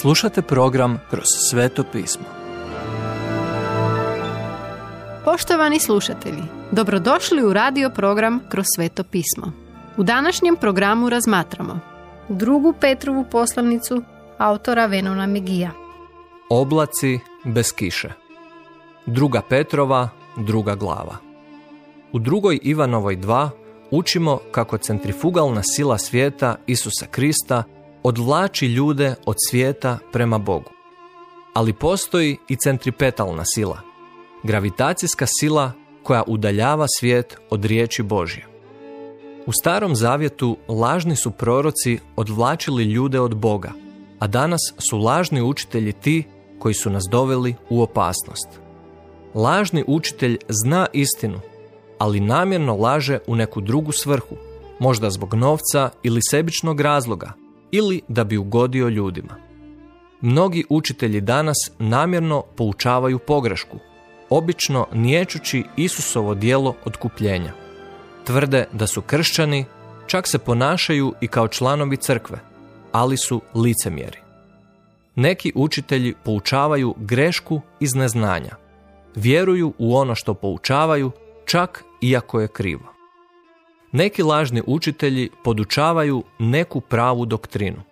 Slušate program Kroz sveto pismo. Poštovani slušatelji, dobrodošli u radio program Kroz sveto pismo. U današnjem programu razmatramo drugu Petrovu poslanicu autora Venona Megija. Oblaci bez kiše. Druga Petrova, druga glava. U drugoj Ivanovoj 2 učimo kako centrifugalna sila svijeta Isusa Krista odvlači ljude od svijeta prema Bogu. Ali postoji i centripetalna sila, gravitacijska sila koja udaljava svijet od riječi Božje. U starom zavjetu lažni su proroci odvlačili ljude od Boga, a danas su lažni učitelji ti koji su nas doveli u opasnost. Lažni učitelj zna istinu, ali namjerno laže u neku drugu svrhu, možda zbog novca ili sebičnog razloga, ili da bi ugodio ljudima. Mnogi učitelji danas namjerno poučavaju pogrešku, obično niječući Isusovo dijelo otkupljenja. Tvrde da su kršćani, čak se ponašaju i kao članovi crkve, ali su licemjeri. Neki učitelji poučavaju grešku iz neznanja. Vjeruju u ono što poučavaju, čak iako je krivo. Neki lažni učitelji podučavaju neku pravu doktrinu.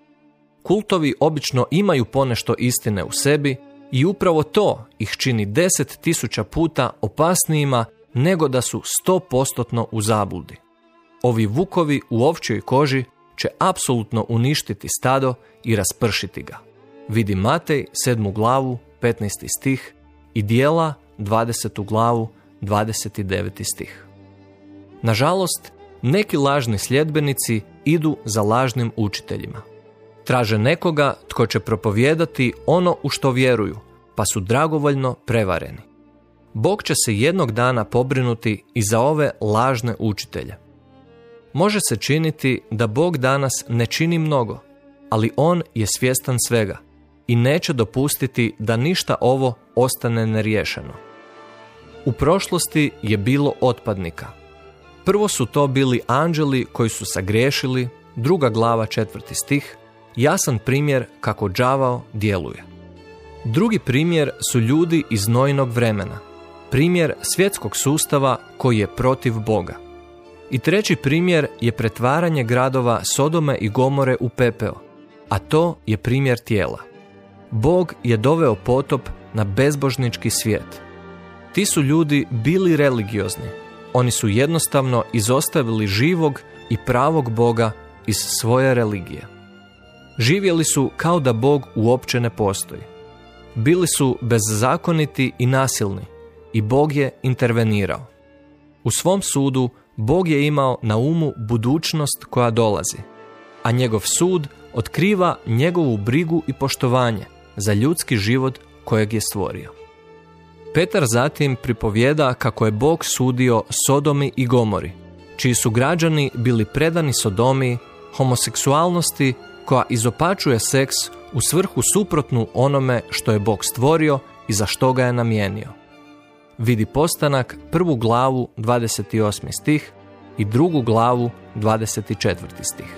Kultovi obično imaju ponešto istine u sebi i upravo to ih čini deset tisuća puta opasnijima nego da su stopostotno u zabludi. Ovi vukovi u ovčjoj koži će apsolutno uništiti stado i raspršiti ga. Vidi Matej 7. glavu 15. stih i dijela 20. glavu 29. stih. Nažalost, neki lažni sljedbenici idu za lažnim učiteljima. Traže nekoga tko će propovijedati ono u što vjeruju, pa su dragovoljno prevareni. Bog će se jednog dana pobrinuti i za ove lažne učitelje. Može se činiti da Bog danas ne čini mnogo, ali On je svjestan svega i neće dopustiti da ništa ovo ostane neriješeno. U prošlosti je bilo otpadnika – Prvo su to bili anđeli koji su sagriješili, druga glava četvrti stih, jasan primjer kako đavao djeluje. Drugi primjer su ljudi iz nojnog vremena, primjer svjetskog sustava koji je protiv Boga. I treći primjer je pretvaranje gradova Sodome i Gomore u pepeo, a to je primjer tijela. Bog je doveo potop na bezbožnički svijet. Ti su ljudi bili religiozni, oni su jednostavno izostavili živog i pravog Boga iz svoje religije. Živjeli su kao da Bog uopće ne postoji. Bili su bezzakoniti i nasilni i Bog je intervenirao. U svom sudu Bog je imao na umu budućnost koja dolazi, a njegov sud otkriva njegovu brigu i poštovanje za ljudski život kojeg je stvorio. Petar zatim pripovjeda kako je Bog sudio Sodomi i Gomori, čiji su građani bili predani Sodomi, homoseksualnosti koja izopačuje seks u svrhu suprotnu onome što je Bog stvorio i za što ga je namijenio. Vidi postanak prvu glavu 28. stih i drugu glavu 24. stih.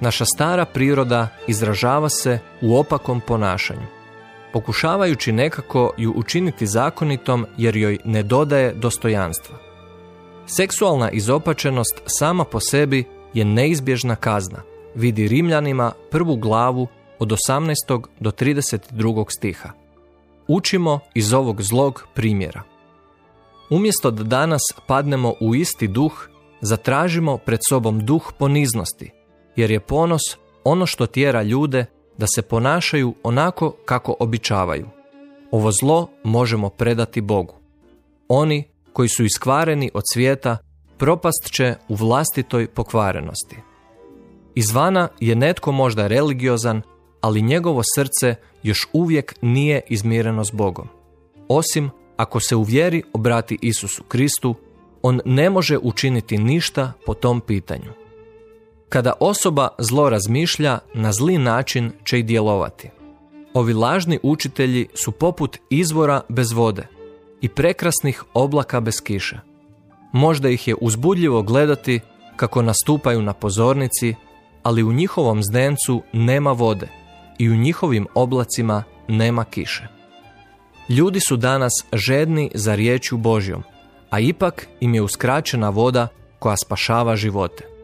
Naša stara priroda izražava se u opakom ponašanju pokušavajući nekako ju učiniti zakonitom jer joj ne dodaje dostojanstva. Seksualna izopačenost sama po sebi je neizbježna kazna, vidi Rimljanima prvu glavu od 18. do 32. stiha. Učimo iz ovog zlog primjera. Umjesto da danas padnemo u isti duh, zatražimo pred sobom duh poniznosti, jer je ponos ono što tjera ljude da se ponašaju onako kako običavaju. Ovo zlo možemo predati Bogu. Oni koji su iskvareni od svijeta propast će u vlastitoj pokvarenosti. Izvana je netko možda religiozan, ali njegovo srce još uvijek nije izmireno s Bogom. Osim ako se u vjeri obrati Isusu Kristu, on ne može učiniti ništa po tom pitanju. Kada osoba zlo razmišlja, na zli način će i djelovati. Ovi lažni učitelji su poput izvora bez vode i prekrasnih oblaka bez kiše. Možda ih je uzbudljivo gledati kako nastupaju na pozornici, ali u njihovom zdencu nema vode i u njihovim oblacima nema kiše. Ljudi su danas žedni za riječju Božjom, a ipak im je uskraćena voda koja spašava živote.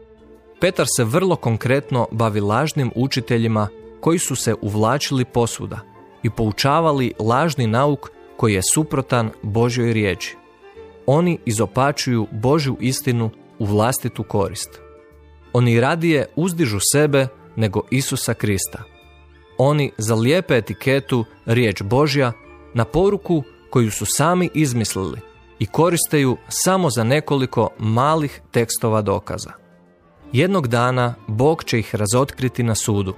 Petar se vrlo konkretno bavi lažnim učiteljima koji su se uvlačili posuda i poučavali lažni nauk koji je suprotan Božjoj riječi. Oni izopačuju Božju istinu u vlastitu korist. Oni radije uzdižu sebe nego Isusa Krista. Oni zalijepe etiketu riječ Božja na poruku koju su sami izmislili i koriste ju samo za nekoliko malih tekstova dokaza. Jednog dana Bog će ih razotkriti na sudu.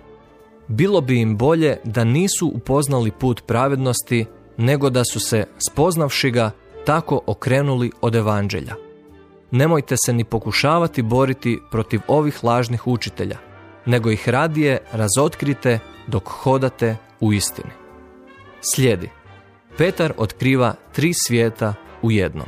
Bilo bi im bolje da nisu upoznali put pravednosti, nego da su se, spoznavši ga, tako okrenuli od evanđelja. Nemojte se ni pokušavati boriti protiv ovih lažnih učitelja, nego ih radije razotkrite dok hodate u istini. Slijedi. Petar otkriva tri svijeta u jednom.